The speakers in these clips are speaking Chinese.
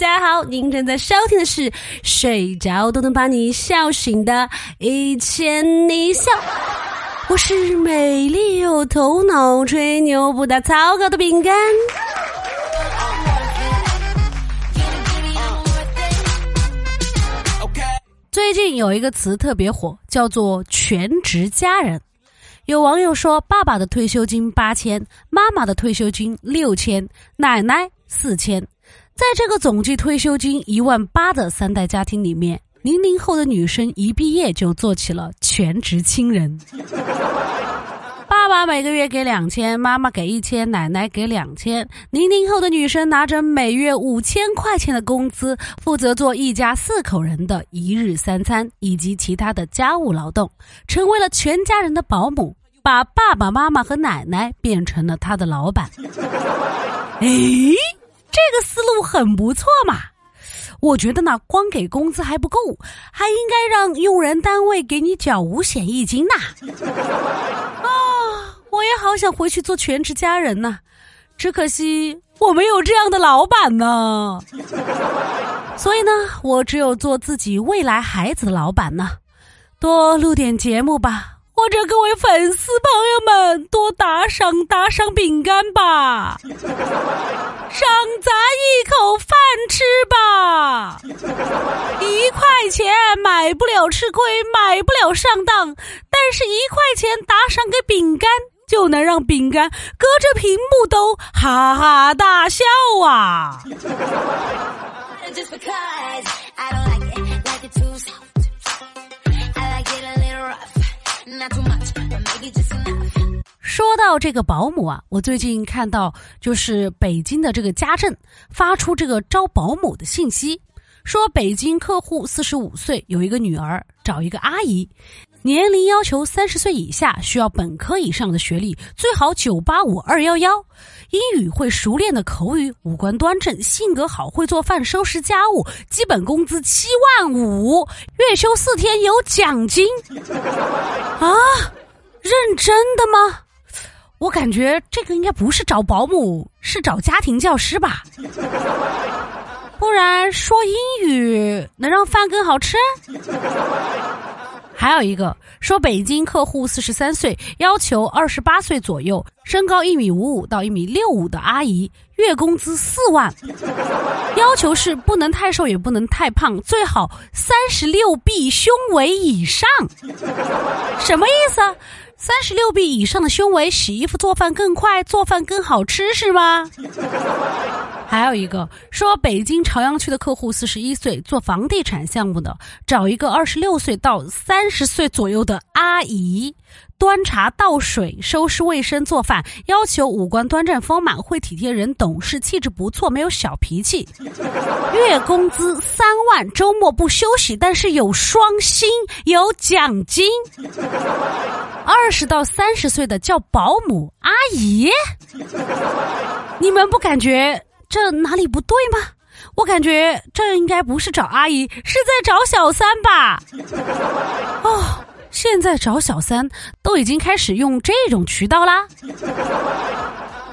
大家好，您正在收听的是睡着都能把你笑醒的《一千你笑》，我是美丽又头脑、吹牛不打草稿的饼干。最近有一个词特别火，叫做“全职家人”。有网友说，爸爸的退休金八千，妈妈的退休金六千，奶奶四千。在这个总计退休金一万八的三代家庭里面，零零后的女生一毕业就做起了全职亲人。爸爸每个月给两千，妈妈给一千，奶奶给两千。零零后的女生拿着每月五千块钱的工资，负责做一家四口人的一日三餐以及其他的家务劳动，成为了全家人的保姆，把爸爸妈妈和奶奶变成了她的老板。哎，这个思路很不错嘛！我觉得呢，光给工资还不够，还应该让用人单位给你缴五险一金呐。啊，我也好想回去做全职家人呐，只可惜我没有这样的老板呢。所以呢，我只有做自己未来孩子的老板呢，多录点节目吧。或者各位粉丝朋友们多打赏打赏饼干吧，赏咱一口饭吃吧。一块钱买不了吃亏，买不了上当，但是一块钱打赏给饼干，就能让饼干隔着屏幕都哈哈大笑啊！说到这个保姆啊，我最近看到就是北京的这个家政发出这个招保姆的信息，说北京客户四十五岁，有一个女儿，找一个阿姨，年龄要求三十岁以下，需要本科以上的学历，最好九八五二幺幺，英语会熟练的口语，五官端正，性格好，会做饭，收拾家务，基本工资七万五，月休四天有奖金，啊，认真的吗？我感觉这个应该不是找保姆，是找家庭教师吧？不然说英语能让饭更好吃？还有一个说北京客户四十三岁，要求二十八岁左右，身高一米五五到一米六五的阿姨，月工资四万，要求是不能太瘦也不能太胖，最好三十六 B 胸围以上。什么意思？三十六 B 以上的胸围，洗衣服做饭更快，做饭更好吃是吗？还有一个说，北京朝阳区的客户四十一岁，做房地产项目的，找一个二十六岁到三十岁左右的阿姨，端茶倒水、收拾卫生、做饭，要求五官端正丰满，会体贴人，懂事，气质不错，没有小脾气，月工资三万，周末不休息，但是有双薪，有奖金。二十到三十岁的叫保姆阿姨，你们不感觉这哪里不对吗？我感觉这应该不是找阿姨，是在找小三吧？哦，现在找小三都已经开始用这种渠道啦。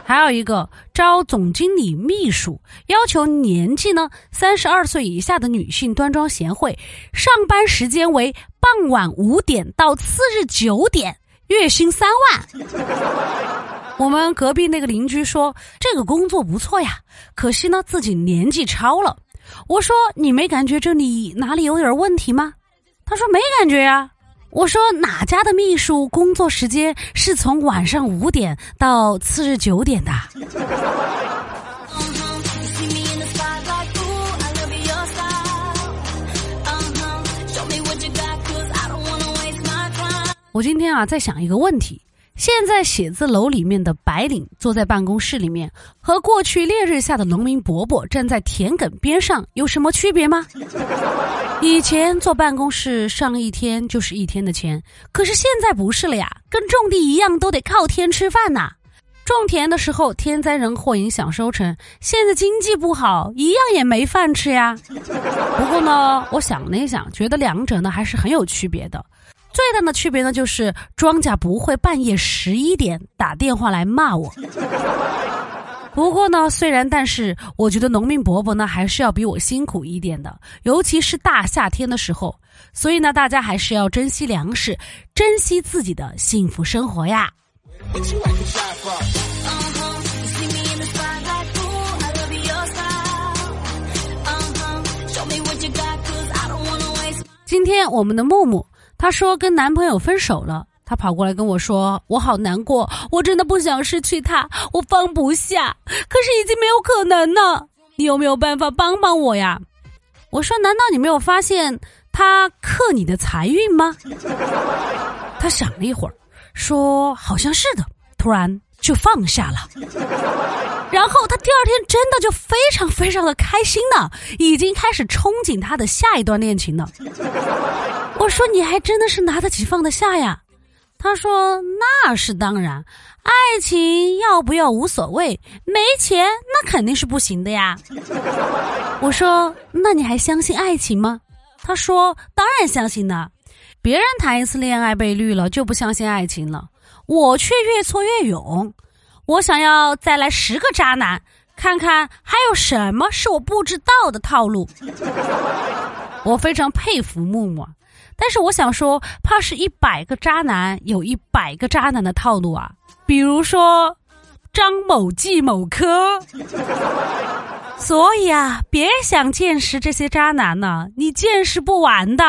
还有一个招总经理秘书，要求年纪呢三十二岁以下的女性，端庄贤惠，上班时间为傍晚五点到次日九点。月薪三万，我们隔壁那个邻居说这个工作不错呀，可惜呢自己年纪超了。我说你没感觉这里哪里有点问题吗？他说没感觉呀。我说哪家的秘书工作时间是从晚上五点到次日九点的？我今天啊在想一个问题：现在写字楼里面的白领坐在办公室里面，和过去烈日下的农民伯伯站在田埂边上有什么区别吗？以前坐办公室上一天就是一天的钱，可是现在不是了呀，跟种地一样，都得靠天吃饭呐。种田的时候天灾人祸影响收成，现在经济不好，一样也没饭吃呀。不过呢，我想了一想，觉得两者呢还是很有区别的。最大的区别呢，就是庄稼不会半夜十一点打电话来骂我。不过呢，虽然但是，我觉得农民伯伯呢还是要比我辛苦一点的，尤其是大夏天的时候。所以呢，大家还是要珍惜粮食，珍惜自己的幸福生活呀。今天我们的木木，她说跟男朋友分手了。她跑过来跟我说：“我好难过，我真的不想失去他，我放不下。可是已经没有可能了，你有没有办法帮帮我呀？”我说：“难道你没有发现他克你的财运吗？”他想了一会儿，说：“好像是的。”突然就放下了。然后他第二天真的就非常非常的开心呢，已经开始憧憬他的下一段恋情了。我说：“你还真的是拿得起放得下呀？”他说：“那是当然，爱情要不要无所谓，没钱那肯定是不行的呀。”我说：“那你还相信爱情吗？”他说：“当然相信呢，别人谈一次恋爱被绿了就不相信爱情了，我却越挫越勇。我想要再来十个渣男，看看还有什么是我不知道的套路。”我非常佩服木木。但是我想说，怕是一百个渣男有一百个渣男的套路啊！比如说张某季某科，所以啊，别想见识这些渣男呢，你见识不完的。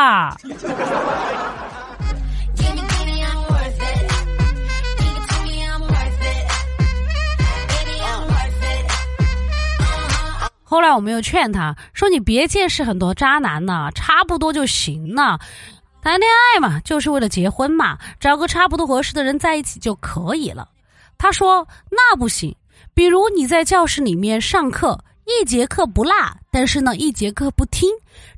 后来我们又劝他说：“你别见识很多渣男呢，差不多就行了。”谈恋爱嘛，就是为了结婚嘛，找个差不多合适的人在一起就可以了。他说：“那不行，比如你在教室里面上课，一节课不落，但是呢，一节课不听，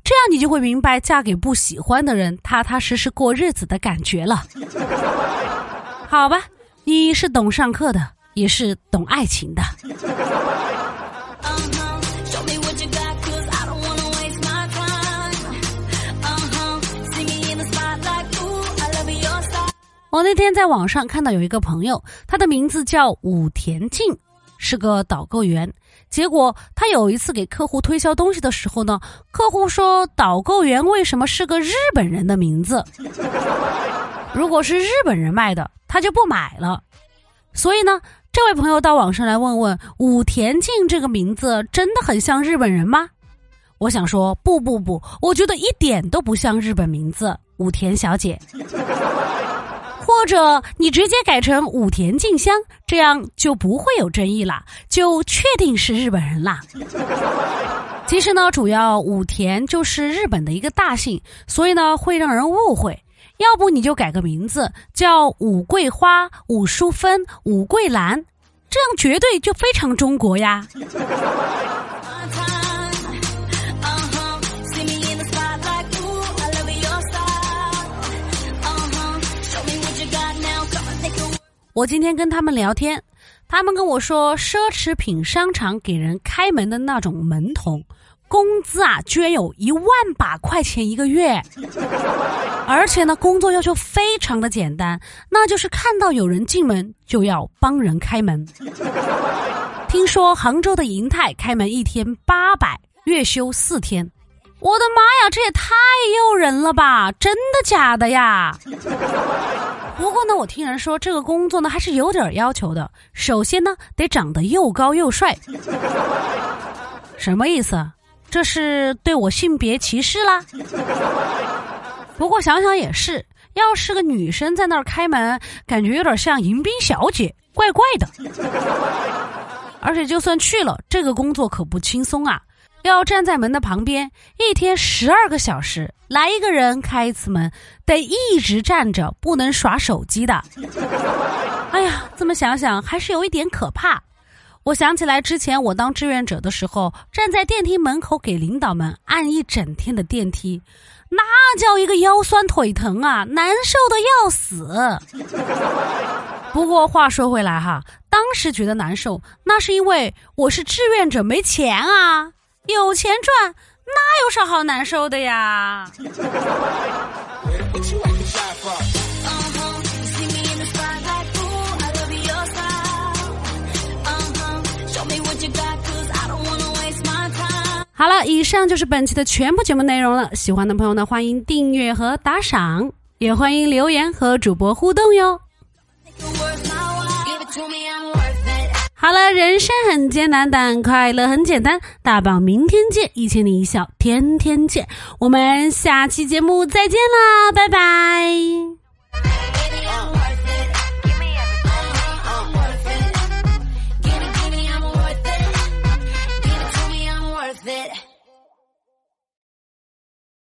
这样你就会明白嫁给不喜欢的人，踏踏实实过日子的感觉了。好吧，你是懂上课的，也是懂爱情的。”我那天在网上看到有一个朋友，他的名字叫武田静，是个导购员。结果他有一次给客户推销东西的时候呢，客户说导购员为什么是个日本人的名字？如果是日本人卖的，他就不买了。所以呢，这位朋友到网上来问问武田静这个名字真的很像日本人吗？我想说不不不，我觉得一点都不像日本名字，武田小姐。或者你直接改成武田静香，这样就不会有争议了，就确定是日本人啦。其实呢，主要武田就是日本的一个大姓，所以呢会让人误会。要不你就改个名字，叫武桂花、武淑芬、武桂兰，这样绝对就非常中国呀。我今天跟他们聊天，他们跟我说，奢侈品商场给人开门的那种门童，工资啊，居然有一万把块钱一个月，而且呢，工作要求非常的简单，那就是看到有人进门就要帮人开门。听说杭州的银泰开门一天八百，月休四天，我的妈呀，这也太诱人了吧！真的假的呀？不过呢，我听人说这个工作呢还是有点要求的。首先呢，得长得又高又帅。什么意思？这是对我性别歧视啦？不过想想也是，要是个女生在那儿开门，感觉有点像迎宾小姐，怪怪的。而且就算去了，这个工作可不轻松啊。要站在门的旁边，一天十二个小时，来一个人开一次门，得一直站着，不能耍手机的。哎呀，这么想想还是有一点可怕。我想起来之前我当志愿者的时候，站在电梯门口给领导们按一整天的电梯，那叫一个腰酸腿疼啊，难受的要死。不过话说回来哈，当时觉得难受，那是因为我是志愿者，没钱啊。有钱赚，那有啥好难受的呀？好了，以上就是本期的全部节目内容了。喜欢的朋友呢，欢迎订阅和打赏，也欢迎留言和主播互动哟。好了，人生很艰难，但快乐很简单。大宝，明天见，一千零一笑，天天见。我们下期节目再见啦，拜拜。